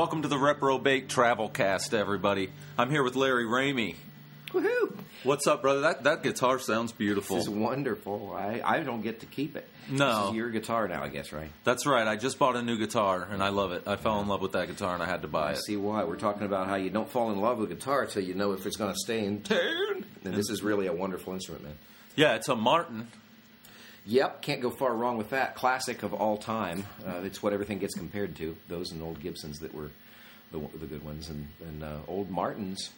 Welcome to the Reprobate Travel Cast, everybody. I'm here with Larry Ramey. Woohoo! What's up, brother? That that guitar sounds beautiful. This is wonderful. I, I don't get to keep it. No. This is your guitar now, I guess, right? That's right. I just bought a new guitar and I love it. I fell in love with that guitar and I had to buy I it. see why. We're talking about how you don't fall in love with a guitar till you know if it's going to stay in tune. And this is really a wonderful instrument, man. Yeah, it's a Martin. Yep, can't go far wrong with that. Classic of all time. Uh, it's what everything gets compared to. Those and old Gibsons that were the, the good ones, and, and uh, old Martins.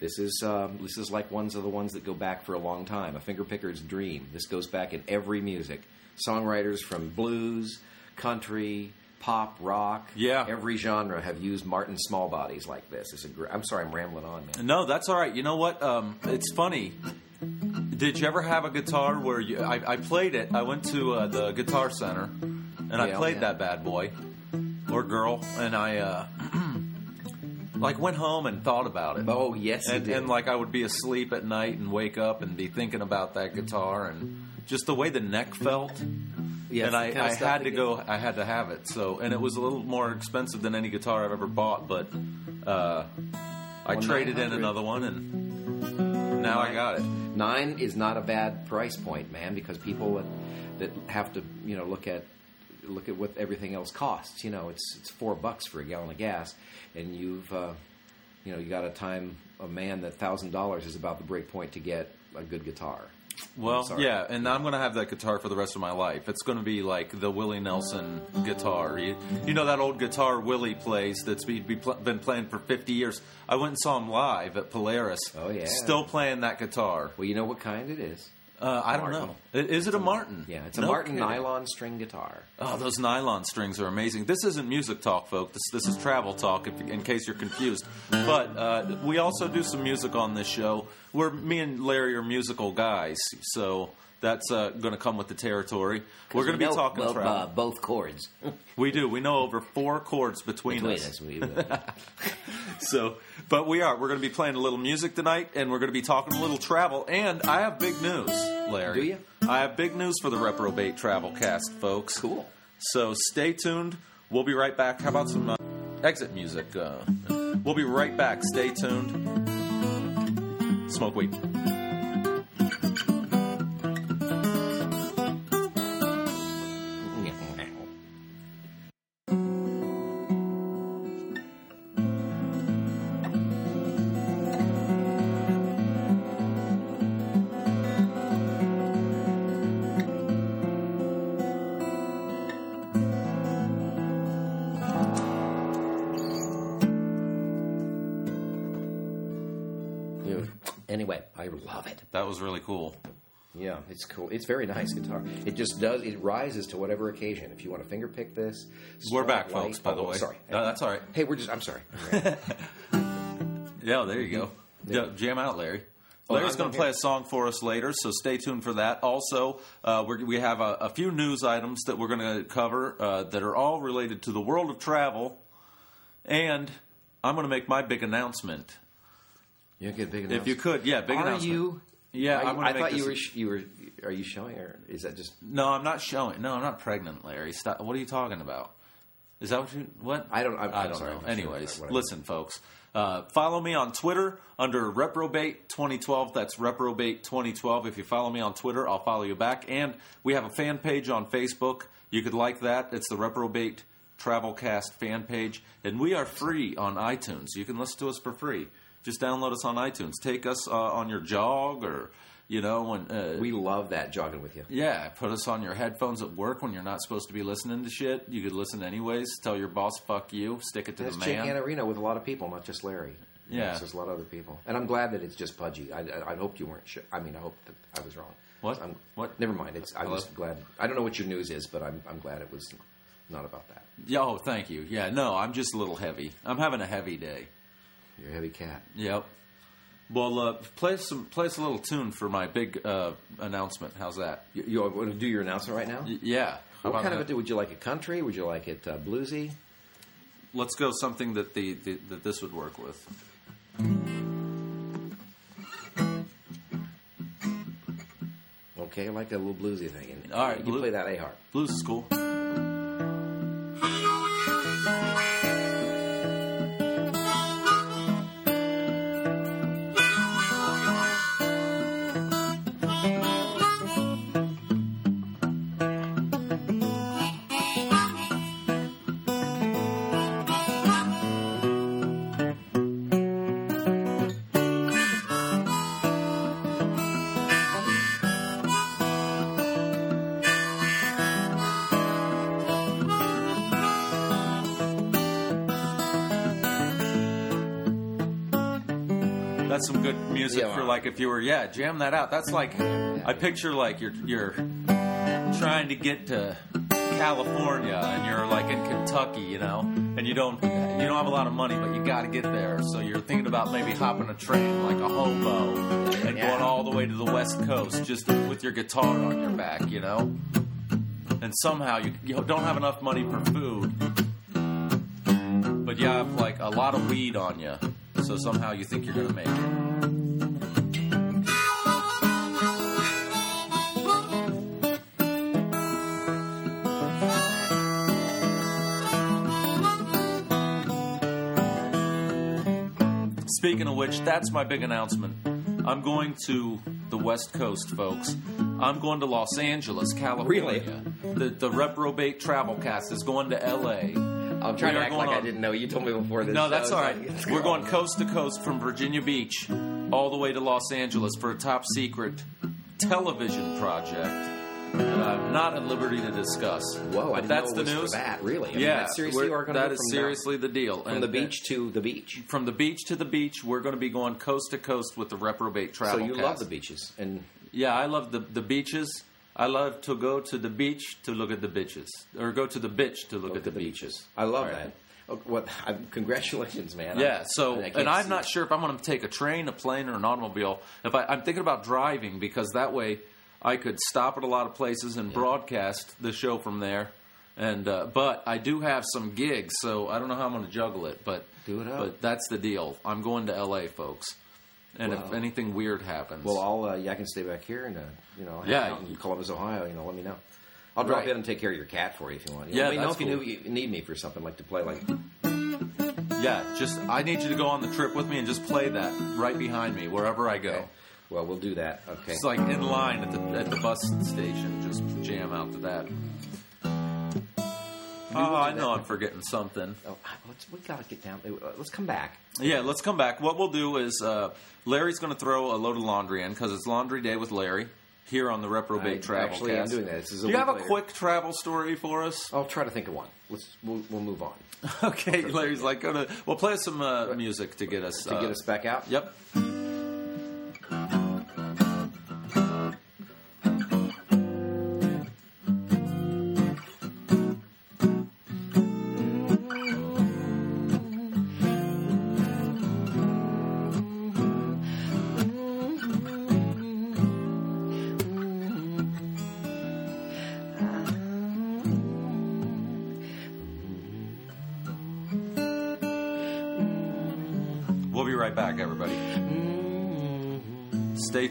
This is um, this is like ones of the ones that go back for a long time. A fingerpicker's dream. This goes back in every music. Songwriters from blues, country, pop, rock, Yeah. every genre have used Martin small bodies like this. It's a gr- I'm sorry, I'm rambling on, man. No, that's all right. You know what? Um, it's funny. Did you ever have a guitar where you? I, I played it. I went to uh, the Guitar Center and I Yeah, played yeah. that bad boy or girl, and I uh, like went home and thought about it. Oh yes, you and, did. and like I would be asleep at night and wake up and be thinking about that guitar and just the way the neck felt. Yeah, and I, kind of I stuff had that to gets- go. I had to have it. So, and it was a little more expensive than any guitar I've ever bought, but uh, I Well, traded in 900. another one, and now I got it. Nine is not a bad price point, man, because people that, that have to, you know, look at look at what everything else costs. You know, it's it's four bucks for a gallon of gas, and you've, uh, you know, you got to time a man that thousand dollars is about the break point to get a good guitar. Well, sorry. yeah, and I'm going to have that guitar for the rest of my life. It's going to be like the Willie Nelson guitar. You, you know that old guitar Willie plays that's be, be pl- been playing for 50 years. I went and saw him live at Polaris. Oh, yeah. still playing that guitar. Well, you know what kind it is? Uh, I don't Martin. know. Is it a Martin? Yeah, it's a No Martin kidding. nylon string guitar. Oh, those nylon strings are amazing. This isn't music talk, folks. This, this is travel talk, if, in case you're confused. But uh, we also do some music on this show. We're me and Larry are musical guys, so that's uh, going to come with the territory. We're going to be talking well, uh, both chords we do. We know over four chords between, between us. us. We- So, but we are. We're going to be playing a little music tonight, and we're going to be talking a little travel. And I have big news, Larry. Do you? I have big news for the Reprobate Travel Cast, folks. cool. So stay tuned. We'll be right back. How about some uh, exit music? Uh, we'll be right back. Stay tuned. Smoke weed. Was really cool. Yeah, it's cool. It's very nice guitar. It just does. It rises to whatever occasion. If you want to finger pick this, We're back, light- folks. By the oh, way, sorry. No, that's all right. Hey, we're just. I'm sorry. Yeah, there you go. Yeah, jam out, Larry. Oh, Larry's going to play here. a song for us later, so stay tuned for that. Also, uh, we're, we have a, a few news items that we're going to cover uh, that are all related to the world of travel. And I'm going to make my big announcement. You get big If you could, yeah, big Are announcement. you? Yeah, I, I make thought you were. sh- You were. Are you showing, or is that just? No, I'm not showing. No, I'm not pregnant, Larry. Stop. What are you talking about? Is that what you? What? I don't- I'm- I don't sorry, know. Sure Anyways, whatever. listen, folks. Uh, follow me on Twitter under Reprobate 2012. That's Reprobate 2012. If you follow me on Twitter, I'll follow you back. And we have a fan page on Facebook. You could like that. It's the Reprobate Travelcast fan page, and we are free on iTunes. You can listen to us for free. Just download us on iTunes. Take us uh, on your jog, or you know, when uh, We love that jogging with you. yeah, put us on your headphones at work when you're not supposed to be listening to shit. You could listen anyways. Tell your boss, "Fuck you." Stick it to That's the man Jake. Arena with a lot of people, not just Larry. Yeah. it's just a lot of other people, and I'm glad that it's just Pudgy. I, I, I hoped you weren't. Sure. I mean, I hope that I was wrong. What? I'm, What? Never mind. It's. I'm Hello? just glad. I don't know what your news is, but I'm. I'm glad it was not about that. Yeah, oh, thank you. Yeah, no, I'm just a little heavy. I'm having a heavy day. You're a heavy cat. Yep. Well, uh, play some, play us a little tune for my big uh, announcement. How's that? You, you want to do your announcement right now? Y- yeah. How What about kind of it? Would you like it country? Would you like it uh, bluesy? Let's go something that the, the that this would work with. Okay, I like a little bluesy thing. All right, you blue- play that A harp. Blues is cool. That's some good music Yeah. for like if you were yeah, jam that out. That's like I picture like you're you're trying to get to California and you're like in Kentucky, you know, and you don't you don't have a lot of money, but you got to get there. So you're thinking about maybe hopping a train like a hobo and Yeah. going all the way to the West Coast just with your guitar on your back, you know. And somehow you, you don't have enough money for food, but you have like a lot of weed on you. So somehow you think you're gonna make it. Speaking of which, that's my big announcement. I'm going to the West Coast, folks. I'm going to Los Angeles, California. Really? The the Reprobate Travel Cast is going to L.A. I'm trying to act like I didn't know. You told me before this. No, that's all like, We're going oh, coast to coast from Virginia Beach all the way to Los Angeles for a top secret television project that I'm not at liberty to discuss. Whoa, I But didn't that's the it was for news. that, really? I mean, yeah, that's seriously we're- we're gonna that is seriously the deal. From And- the beach to the beach. from the beach to the beach, we're going to be going coast to coast with the Reprobate Travel. So you Cast. love the beaches, and Yeah, I love the the beaches. I love to go to the beach to look at the bitches, or go to the bitch to look Look at the, the beaches. I love Right. that. Oh, what? I, congratulations, man. Yeah. I- So, I and I'm not sure if I'm going to take a train, a plane, or an automobile. If I, I'm thinking about driving because that way I could stop at a lot of places and broadcast the show from there. And uh, but I do have some gigs, so I don't know how I'm going to juggle it. But Do it up. But that's the deal. I'm going to L.A., folks. And if anything weird happens, Well, I'll uh, yeah, I can stay back here and uh, you know, Yeah. in Columbus, Ohio. You know, let me know. I'll drop Right. in and take care of your cat for you if you want. You Yeah, let me know if you, cool. knew, you need me for something like to play like. Yeah, just I need you to go on the trip with me and just play that right behind me wherever I go. Okay. Well, we'll do that. Okay. It's like in line at the at the bus station. Just jam out to that. Oh, I know I'm forgetting something. oh, let's we gotta get down. uh, Let's come back. Yeah, let's come back. What we'll do is uh, Larry's going to throw a load of laundry in because it's Laundry Day with Larry here on the Reprobate I- Travel. actually, I'm doing that. A do you have a later. quick travel story for us? I'll try to think of one. Let's we'll, we'll move on Okay, Larry's like, go to. We'll play some uh, music to get us to uh, get us back out. Yep.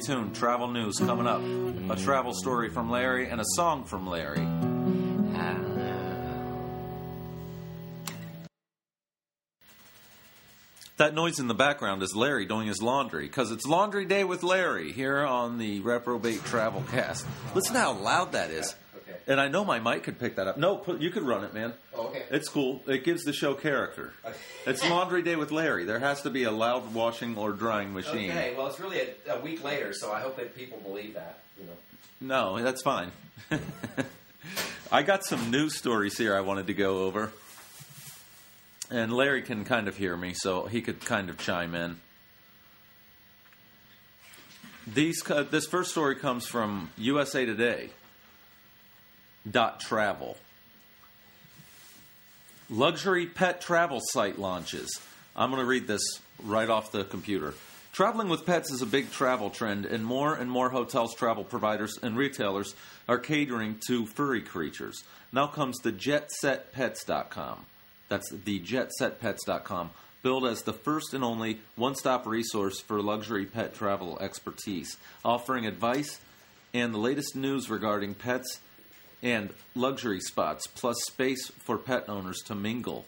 Tuned. Travel news coming up. A travel story from Larry and a song from Larry. That noise in the background is Larry doing his laundry because it's Laundry Day with Larry here on the Reprobate Travel Cast. Listen how loud that is. And I know my mic could pick that up. No, put, you could run it, man. Oh, okay. It's cool. It gives the show character. It's Laundry Day with Larry. There has to be a loud washing or drying machine. Okay. Well, it's really a, a week later, so I hope that people believe that. You know. No, that's fine. I got some news stories here I wanted to go over. And Larry can kind of hear me, so he could kind of chime in. These, co- this first story comes from USA Today. Dot travel. Luxury pet travel site launches. I'm going to read this right off the computer. Traveling with pets is a big travel trend, and more and more hotels, travel providers, and retailers are catering to furry creatures. Now comes the JetSetPets.com. That's the JetSetPets.com, billed as the first and only one stop resource for luxury pet travel expertise, offering advice and the latest news regarding pets and luxury spots, plus space for pet owners to mingle.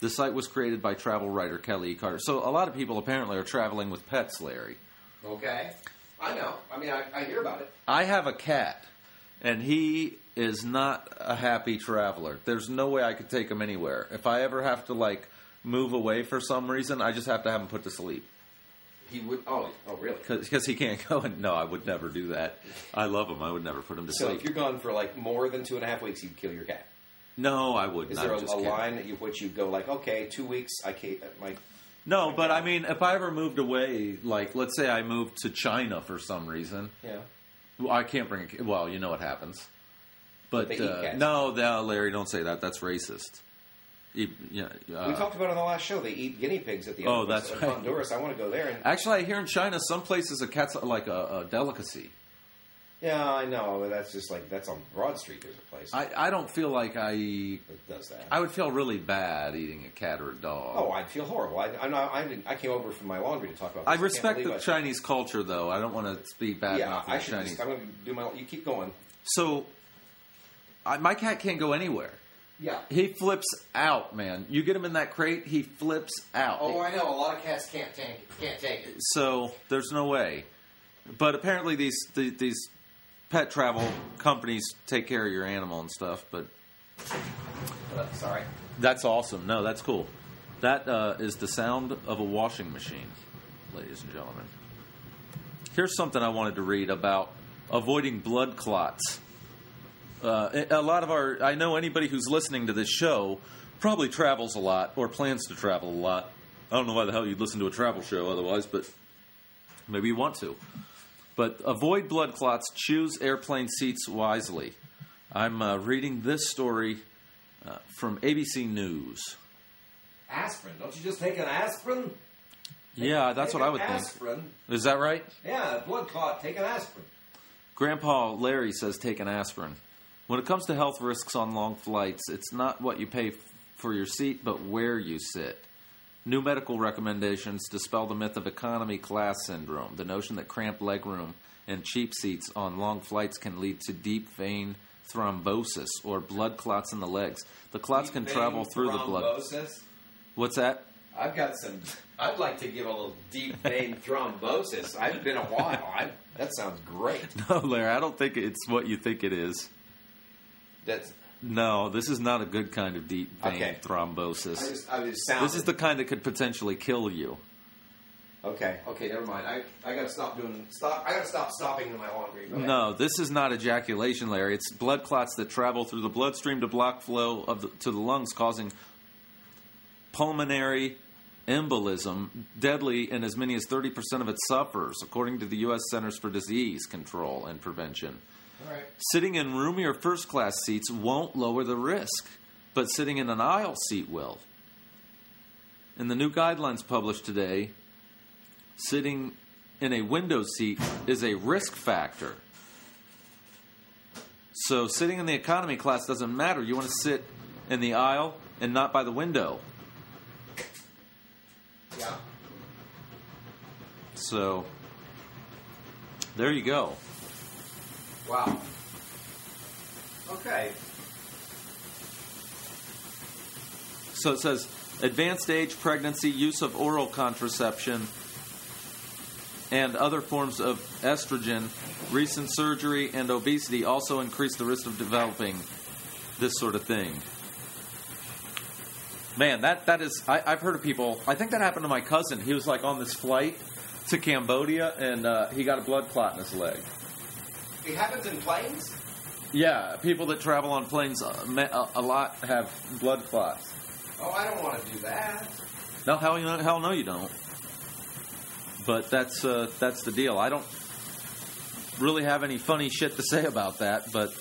The site was created by travel writer Kelly E. Carter. So a lot of people apparently are traveling with pets, Larry. Okay. I know. I mean, I, I hear about it. I have a cat, and he is not a happy traveler. There's no way I could take him anywhere. If I ever have to like move away for some reason, I just have to have him put to sleep He would. Oh, oh, really? because he can't go. And no, I would never do that. I love him. I would never put him to So sleep. if you're gone for like more than two and a half weeks, you'd kill your cat. no, I wouldn't. Is I there a, just can't. line that you which you go like, okay, two weeks, I can't. My No, but I mean, if I ever moved away, like let's say I moved to China for some reason, Yeah. well, I can't bring. A, well, you know what happens. But They eat uh, cats. no, no, Larry, don't say that. That's racist. Yeah, uh, we talked about it on the last show. They eat guinea pigs at the Oh, that's of right. Honduras. I want to go there. And Actually, I hear in China, some places a cat's like a, a delicacy. yeah, I know. But that's just like that's on Broad Street. There's a place I, I don't feel like I that does that. I would feel really bad eating a cat or a dog. oh, I'd feel horrible. I, I'm not, I, I came over from my laundry to talk about. This. I respect can't the believe Chinese culture, though. I don't want to speak bad Yeah, I should. Chinese. Just, I'm going to do my. You keep going. So, I, my cat can't go anywhere. Yeah. He flips out, man. You get him in that crate, he flips out. Oh, I know. A lot of cats can't take it. Can't take it. So there's no way. But apparently these the, these pet travel companies take care of your animal and stuff. But Uh, sorry. that's awesome. No, that's cool. That uh, is the sound of a washing machine, ladies and gentlemen. Here's something I wanted to read about avoiding blood clots. Uh, a lot of our, I know anybody who's listening to this show probably travels a lot or plans to travel a lot. I don't know why the hell you'd listen to a travel show otherwise, but maybe you want to. But avoid blood clots, choose airplane seats wisely. I'm uh, reading this story uh, from ABC News. Aspirin. Don't you just take an aspirin? Yeah, that's Take what I would think. aspirin. Is that right? Yeah, blood clot. Take an aspirin. Grandpa Larry says take an aspirin. When it comes to health risks on long flights, it's not what you pay f- for your seat, but where you sit. New medical recommendations dispel the myth of economy class syndrome, the notion that cramped legroom and cheap seats on long flights can lead to deep vein thrombosis or blood clots in the legs. The clots can travel through the blood. Thrombosis. What's that? I've got some. I'd like to give a little deep vein thrombosis. I've been a while. I, that sounds great. No, Larry, I don't think it's what you think it is. That's. No, this is not a good kind of deep vein Okay. thrombosis. I just. I. This is the kind that could potentially kill you. Okay. Okay. Never mind. I. I gotta stop doing. Stop. I gotta stop stopping in my laundry. Go ahead. No, this is not ejaculation, Larry. It's blood clots that travel through the bloodstream to block flow of the, to the lungs, causing pulmonary embolism, deadly in as many as 30% of its sufferers, according to the U.S. Centers for Disease Control and Prevention. Right. Sitting in roomier first class seats won't lower the risk, but sitting in an aisle seat will. In the new guidelines published today, sitting in a window seat is a risk factor. So sitting in the economy class doesn't matter. You want to sit in the aisle and not by the window. Yeah. So there you go. Wow. Okay. So it says advanced age, pregnancy, use of oral contraception, and other forms of estrogen, recent surgery, and obesity also increase the risk of developing this sort of thing. Man, that, that is, I, I've heard of people, I think that happened to my cousin. He was like on this flight to Cambodia and uh, he got a blood clot in his leg. It happens in planes. Yeah, people that travel on planes uh, a, a lot have blood clots. Oh, I don't want to do that. No, hell, you know, hell no, you don't. But that's uh, that's the deal. I don't really have any funny shit to say about that, but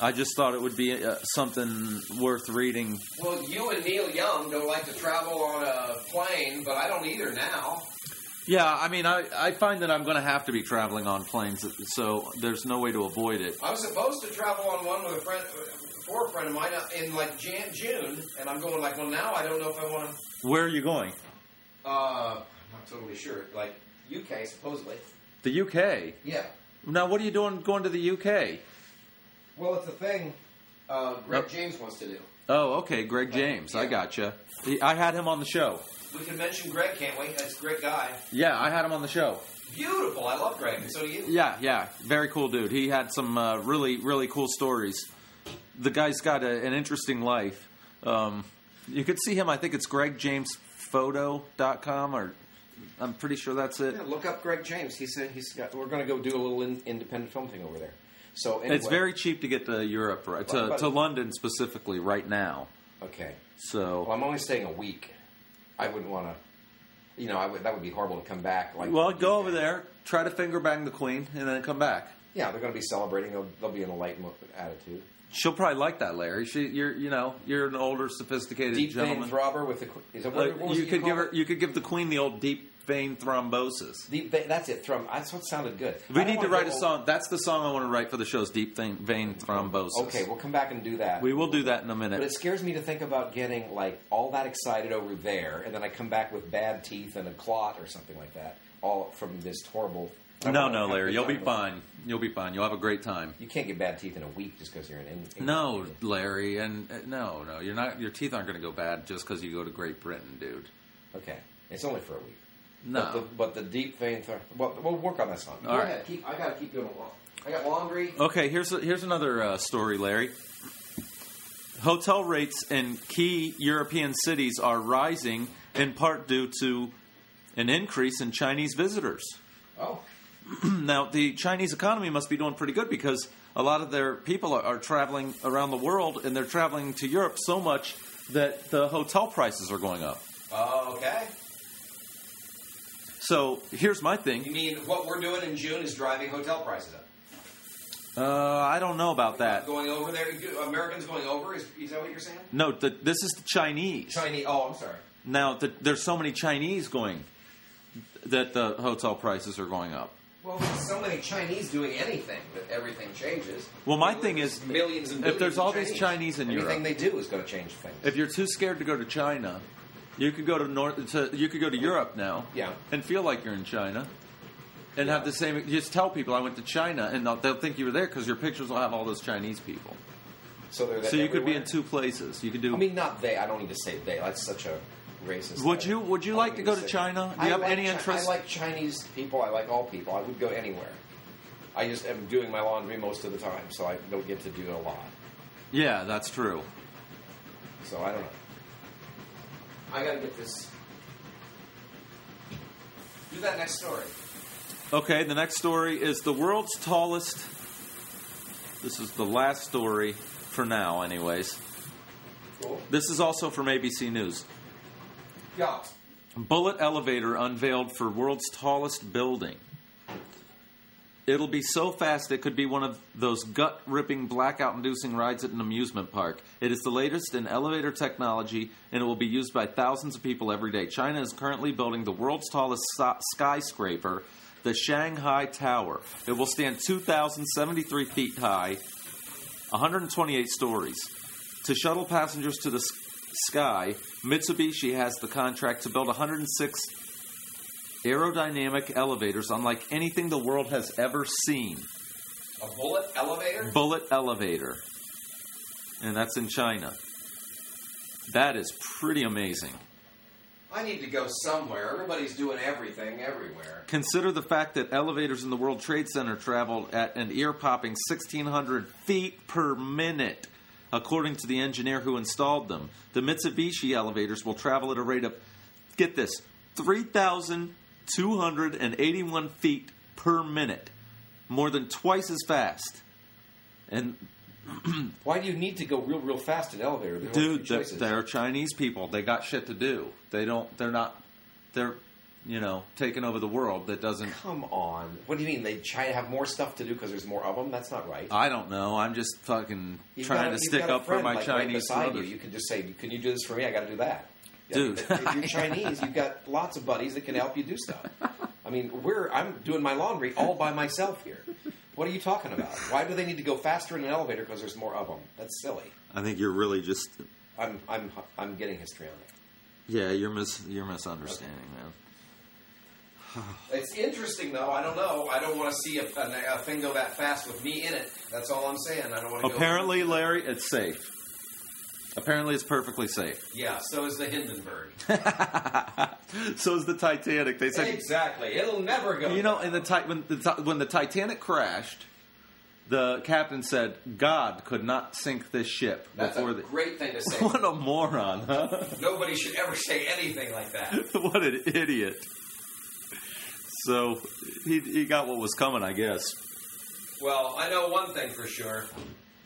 I just thought it would be uh, something worth reading. Well, you and Neil Young don't like to travel on a plane, but I don't either now. Yeah, I mean, I, I find that I'm going to have to be traveling on planes, so there's no way to avoid it. I was supposed to travel on one with a friend, for a friend of mine uh, in like Jan- June, and I'm going like, well, now I don't know if I want to. Where are you going? Uh, I'm not totally sure. Like UK, supposedly. The UK. Yeah. Now, what are you doing going to the UK? Well, it's a thing. Uh, Greg Oh. James wants to do. Oh, okay, Greg James. I Yeah. gotcha. He- I had him on the show. We can mention Greg, can't we? That's a great guy. Yeah, I had him on the show. Beautiful. I love Greg, and so do you. Yeah, yeah, very cool dude. He had some uh, really, really cool stories. The guy's got a, an interesting life. Um, you could see him. I think it's GregJamesPhoto.com, or I'm pretty sure that's it. Yeah, look up Greg James. He said he's got. We're going to go do a little in, independent film thing over there. So anyway, It's very cheap to get to Europe, right? To, But- but- to London specifically, right now. okay. So Well, I'm only staying a week. I wouldn't want to. You know, I would, that would be horrible to come back. Like, Well, go over there, try to finger bang the queen, and then come back. Yeah, they're going to be celebrating. They'll, they'll be in a light attitude. She'll probably like that, Larry. She, you're, you know, you're an older, sophisticated Deep vein throbber with the. Is that, what, Like, what was you could give her, you could give the queen the old deep vein thrombosis. Deep vein. That's it. That's what sounded good. We need to write a song. That's the song I want to write for the show's deep vein, vein thrombosis. Okay, we'll come back and do that. we will do that in a minute. But it scares me to think about getting like all that excited over there, and then I come back with bad teeth and a clot or something like that, all from this horrible. I No, no, Larry, you'll be fine. You'll be fine. You'll have a great time. You can't get bad teeth in a week just because you're in. in No, Larry, and uh, no, no, you're not. Your teeth aren't going to go bad just because you go to Great Britain, dude. Okay, it's only for a week. No. But the, but the deep vein. Th- well, we'll work on that song. All right. Keep. I gotta keep doing along. I got laundry. Okay, here's a, here's another uh, story, Larry. Hotel rates in key European cities are rising in part due to an increase in Chinese visitors. Oh, Now, the Chinese economy must be doing pretty good because a lot of their people are, are traveling around the world and they're traveling to Europe so much that the hotel prices are going up. oh, okay. So here's my thing. You mean what we're doing in June is driving hotel prices up? Uh, I don't know about that. Going over there, Americans going over is, is that what you're saying? No, the, this is the Chinese. Chinese. Oh, I'm sorry. Now, the, there's so many Chinese going that the hotel prices are going up. Well, so many Chinese doing anything that everything changes. Well, my thing is, millions and if there's all these Chinese in anything Europe, they do is going to change things. if you're too scared to go to China, you could go to North. To, you could go to Europe now, Yeah. and feel like you're in China, and have the same. Just tell people I went to China, and they'll, they'll think you were there because your pictures will have all those Chinese people. so they're So you could be in two places. You could do. I mean, not they. I don't need to say they. That's such a racist. Would thing. you- would you like to go to say- China? Do I you have like any Chi- interest? I like Chinese people. I like all people. I would go anywhere. I just am doing my laundry most of the time, so I don't get to do a lot. yeah, that's true. So I don't know. I got to get this. Do that next story. Okay, the next story is the world's tallest. This is the last story for now, anyways. Cool. This is also from ABC News. Yeah. Bullet elevator unveiled for world's tallest building. It'll be so fast it could be one of those gut ripping, blackout inducing rides at an amusement park. It is the latest in elevator technology and it will be used by thousands of people every day. China is currently building the world's tallest skyscraper, the Shanghai Tower. It will stand 2,073 feet high, 128 stories. To shuttle passengers to the sky, Mitsubishi has the contract to build 106 aerodynamic elevators unlike anything the world has ever seen. A bullet elevator? Bullet elevator. And that's in China. That is pretty amazing. I need to go somewhere. Everybody's doing everything everywhere. Consider the fact that elevators in the World Trade Center traveled at an ear popping 1,600 feet per minute, according to the engineer who installed them. The Mitsubishi elevators will travel at a rate of, get this, 3,281 feet per minute, more than twice as fast. And Why do you need to go real, real fast in elevator? There dude, they're, they're Chinese people. They got shit to do. They don't. They're not. They're, you know, taking over the world. That doesn't. Come on. What do you mean? They to have more stuff to do because there's more of them? That's not right. I don't know. I'm just fucking You've trying got- to stick a up for my like, right Chinese you. brothers. You can just say, "Can you do this for me? I got to do that." I Dude. mean, if you're Chinese, you've got lots of buddies that can help you do stuff. I mean, we're I'm doing my laundry all by myself here. What are you talking about? Why do they need to go faster in an elevator because there's more of them? That's silly. I think you're really just. I'm I'm I'm getting histrionic. Yeah, you're mis you're misunderstanding, man. It's interesting though. I don't know. I don't want to see a, a, a thing go that fast with me in it. That's all I'm saying. I don't want to. Apparently, Larry, it's safe. Apparently, it's perfectly safe. yeah. So is the Hindenburg. so is the Titanic. They said, exactly. It'll never go. you know, in the ti- when the Ti- when the Titanic crashed, the captain said God could not sink this ship that's before a the. great thing to say. What a moron, huh? Nobody should ever say anything like that. what an idiot. So he, he got what was coming, I guess. Well, I know one thing for sure.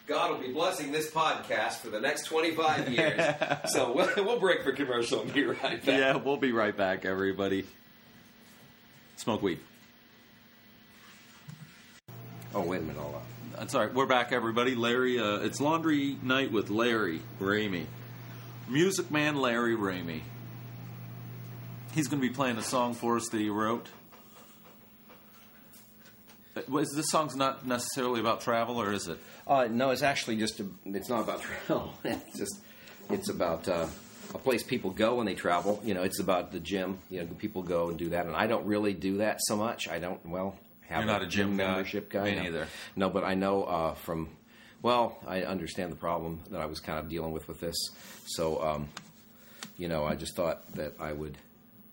God will be blessing this podcast for the next 25 years. so we'll, we'll break for commercial and be right back. Yeah, we'll be right back, everybody. Smoke weed. Oh, wait a minute. Hold on. That's all right. We're back, everybody. Larry, uh, it's laundry night with Larry Ramey, Music Man Larry Ramey. He's going to be playing a song for us that he wrote. Was this song's not necessarily about travel, or is it? Uh, no, it's actually just a, it's not about travel. it's just it's about uh, a place people go when they travel. You know, it's about the gym. You know, people go and do that, and I don't really do that so much. I don't. Well, have You're not a gym guy? membership guy. Me no. neither. No, but I know uh, from. Well, I understand the problem that I was kind of dealing with with this. So, um, you know, I just thought that I would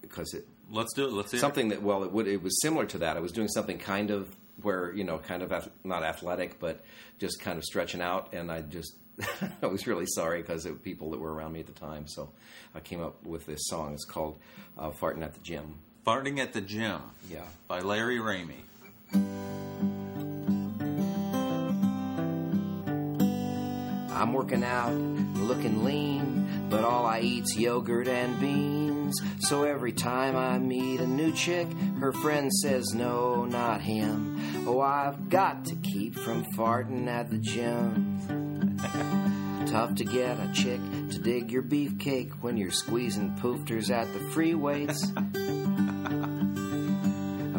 because it Let's do it. Let's see. something that well it would it was similar to that i was doing something kind of where you know kind of ath- not athletic but just kind of stretching out and i just i was really sorry because of people that were around me at the time. So i came up with this song. It's called uh, farting at the gym. Farting at the Gym. Yeah. By Larry Ramey. I'm working out, looking lean, but all I eat's yogurt and beans. So every time I meet a new chick, her friend says, No, not him. Oh, I've got to keep from farting at the gym. Tough to get a chick to dig your beefcake when you're squeezing poofters at the free weights. I'm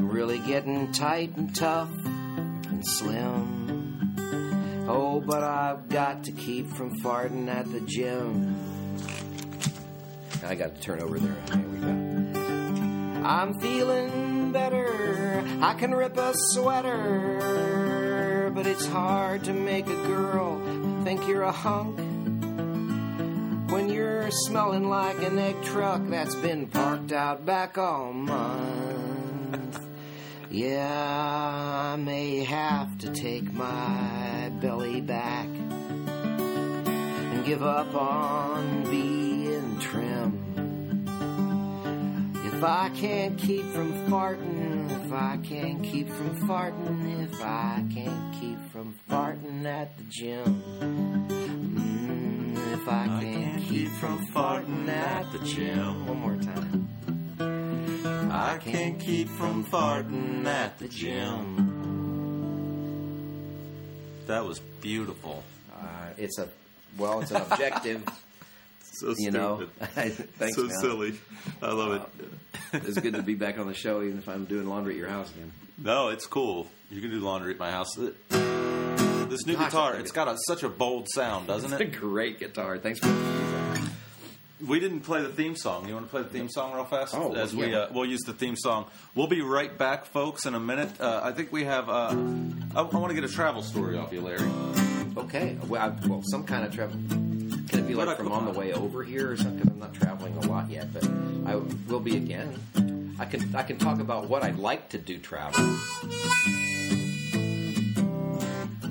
really getting tight and tough and slim. Oh, but I've got to keep from farting at the gym. I got to turn over there. Here we go. I'm feeling better. I can rip a sweater. But it's hard to make a girl think you're a hunk when you're smelling like an egg truck that's been parked out back all month. Yeah, I may have to take my belly back and give up on being If I can't keep from farting, if I can't keep from farting, if I can't keep from farting at the gym. Mm, if I can't keep from farting at the gym. One more time. I can't keep from farting at the gym. That was beautiful. Uh, it's a well, it's an objective. So you know, thanks, so man. silly. I love it. It's good to be back on the show, even if I'm doing laundry at your house again. No, it's cool. You can do laundry at my house. This new Gosh, guitar, it's got a, such a bold sound, doesn't it? It's a great guitar. Thanks for. We didn't play the theme song. You want to play the theme song real fast? Oh, As we yeah. uh, we'll use the theme song. We'll be right back, folks, in a minute. Uh, I think we have. Uh, I, I want to get a travel story off you, Larry. Okay, well, I, well, some kind of travel. It be like from on the way over here or something? I'm not traveling a lot yet, but I will be again. I can I can talk about what I'd like to do travel.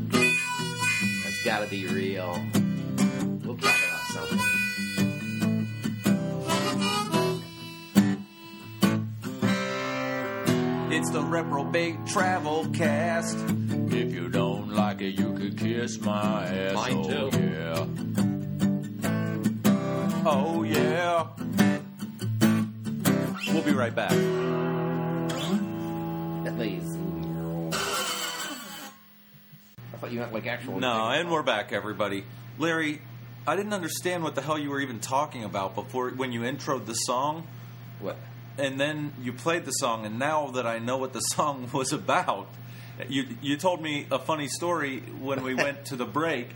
That's got to be real. We'll talk about something. It's the reprobate travel cast. If you don't like it, you could kiss my ass. Mine oh, too. yeah. Oh yeah. We'll be right back. At least. I thought you meant like actual. No, and we're back, everybody. Larry, I didn't understand what the hell you were even talking about before when you introed the song, What? and then you played the song. And now that I know what the song was about, you you told me a funny story when we went to the break.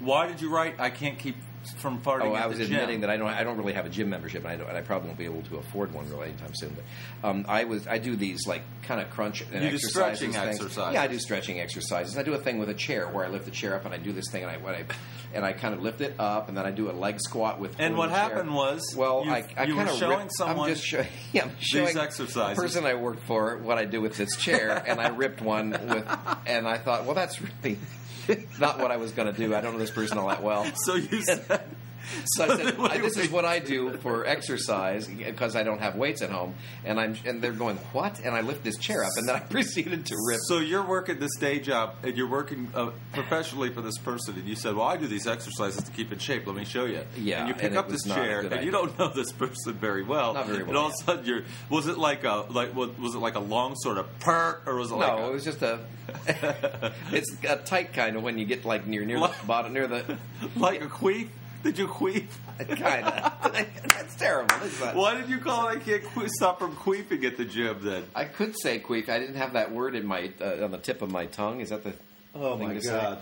Why did you write "I can't keep from farting"? Oh, I was admitting that I don't. I don't really have a gym membership, and I, don't, and I probably won't be able to afford one really anytime soon. But um, I was. I do these like kind of crunch and You do stretching things. exercises. Yeah, I do stretching exercises. I do a thing with a chair where I lift the chair up and I do this thing, and I, I and I kind of lift it up, and then I do a leg squat with. And what happened was well, I, I kind of showing someone I'm just showing. Yeah, I'm showing exercises. The person I worked for what I do with this chair, and I ripped one with, and I thought, well, that's really not what I was going to do. I don't know this person all that well. So you said, So I said, I, "This is what I do for exercise because I don't have weights at home." And I'm and they're going, "What?" And I lift this chair up, and then I proceeded to rip. So you're working this day job, and you're working uh, professionally for this person, and you said, "Well, I do these exercises to keep in shape. Let me show you." Yeah, And you pick and up this was not a chair, and you don't know this person very well. Not very well. And all of a sudden, you're was it like a like was was it like a long sort of pert, or was it like no, a, it was just a. it's a tight kind of when you get like near near the bottom, near the like a queef? Did you queef? kind of. That's terrible. It's not- Why did you call it? I can't que- stop from queefing at the gym. Then I could say queef. I didn't have that word in my uh, on the tip of my tongue. Is that the Oh, thing my to say? God.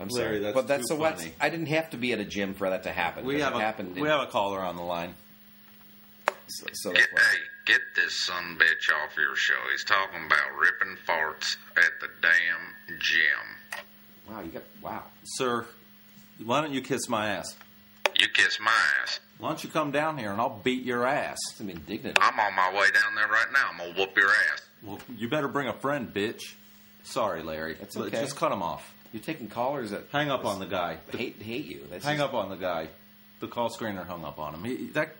I'm Larry, sorry, that's but that's too so. What's, funny. I didn't have to be at a gym for that to happen. we but have it a happened. we have a caller on the line. so, so Get, why. hey, get this son bitch off your show. He's talking about ripping farts at the damn gym. Wow, you got wow. Sir, why don't you kiss my ass? You kiss my ass. Why don't you come down here and I'll beat your ass? Some indignant. I'm on my way down there right now. I'm gonna whoop your ass. Well, you better bring a friend, bitch. Sorry, Larry. That's But okay. Just cut him off. You're taking callers that Hang up on the guy. hate hate you. That's Hang just- up on the guy. The call screener hung up on him. He, that,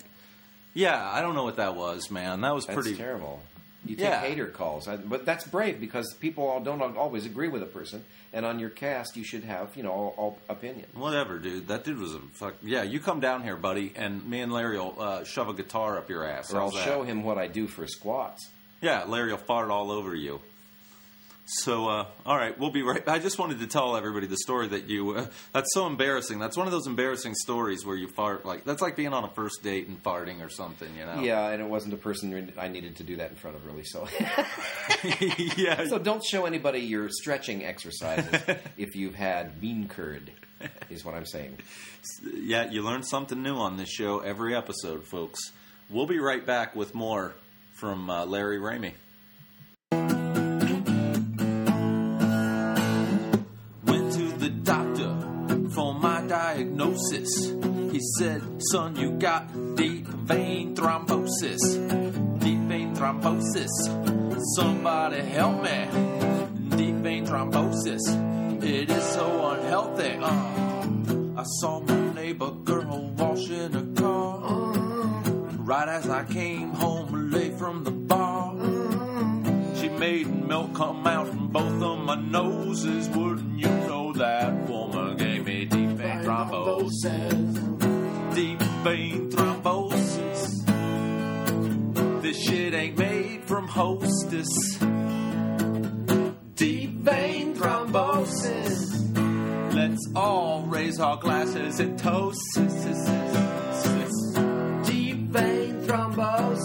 yeah, I don't know what that was, man. That was That's pretty. terrible. You take Yeah. hater calls, I- but that's brave because people all don't always agree with a person. And on your cast, you should have you know all, all opinion. Whatever, dude. That dude was a fuck. Yeah, you come down here, buddy, and me and Larry will uh, shove a guitar up your ass. Or I'll that? show him what I do for squats. Yeah, Larry will fart all over you. So, uh, all right, we'll be right. I just wanted to tell everybody the story that you. Uh, that's so embarrassing. That's one of those embarrassing stories where you fart like that's like being on a first date and farting or something. You know? Yeah, and it wasn't a person I needed to do that in front of, really. So, yeah. so don't show anybody your stretching exercises if you've had bean curd. Is what I'm saying. yeah, you learn something new on this show every episode, folks. We'll be right back with more from uh, Larry Ramey. Diagnosis. He said, Son, you got deep vein thrombosis. Deep vein thrombosis. Somebody help me. Deep vein thrombosis. It is so unhealthy. Uh, I saw my neighbor girl washing her car. Right as I came home late from the bar. She made milk come out from both of my noses. Wouldn't you know that woman gave thrombosis? Deep vein thrombosis. This shit ain't made from hostess. Deep vein thrombosis. Let's all raise our glasses and toast. Deep vein thrombosis.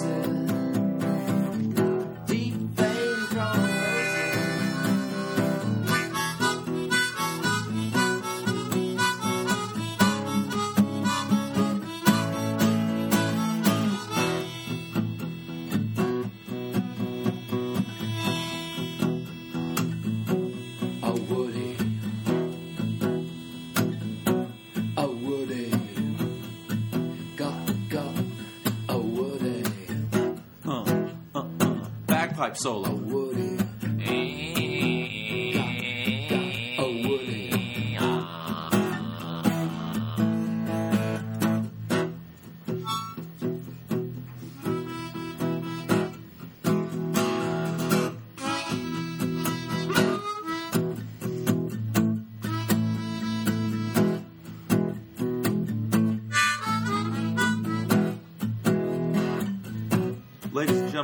Solo.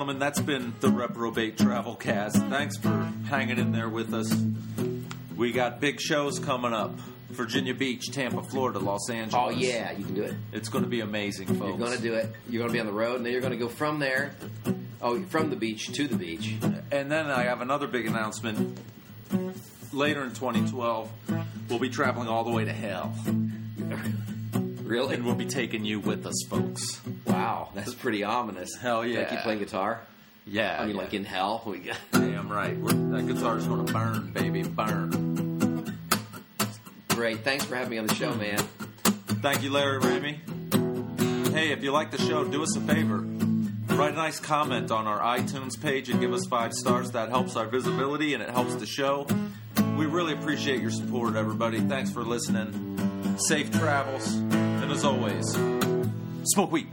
Gentlemen, that's been the Reprobate Travel Cast. Thanks for hanging in there with us. We got big shows coming up. Virginia Beach, Tampa, Florida, Los Angeles. Oh, yeah, you can do it. It's going to be amazing, folks. You're going to do it. You're going to be on the road, and then you're going to go from there. Oh, from the beach to the beach. And then I have another big announcement. Later in 2012, we'll be traveling all the way to hell. Really? And we'll be taking you with us, folks. Wow, that's pretty ominous. Hell yeah. Like you playing guitar? Yeah. I mean, yeah. like in hell? We got. Damn right. We're, that guitar's going to burn, baby, burn. Great. Thanks for having me on the show, man. Thank you, Larry Ramey. Hey, if you like the show, do us a favor. Write a nice comment on our iTunes page and give us five stars. That helps our visibility and it helps the show. We really appreciate your support, everybody. Thanks for listening. Safe travels. And as always, smoke weed.